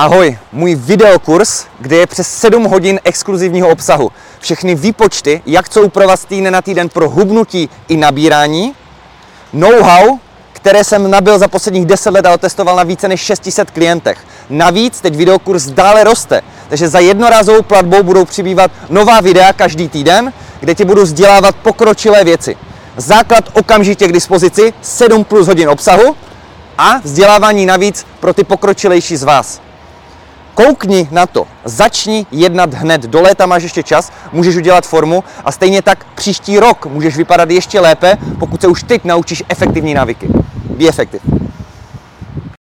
Ahoj, můj videokurs, kde je přes 7 hodin exkluzivního obsahu. Všechny výpočty, jak co upravovat z týdne na týden pro hubnutí i nabírání, know-how, které jsem nabil za posledních 10 let a otestoval na více než 600 klientech. Navíc teď videokurs dále roste, takže za jednorázovou platbou budou přibývat nová videa každý týden, kde ti budu vzdělávat pokročilé věci. Základ okamžitě k dispozici, 7 plus hodin obsahu a vzdělávání navíc pro ty pokročilejší z vás. Koukni na to, začni jednat hned, do léta máš ještě čas, můžeš udělat formu a stejně tak příští rok můžeš vypadat ještě lépe, pokud se už teď naučíš efektivní návyky. Be effective.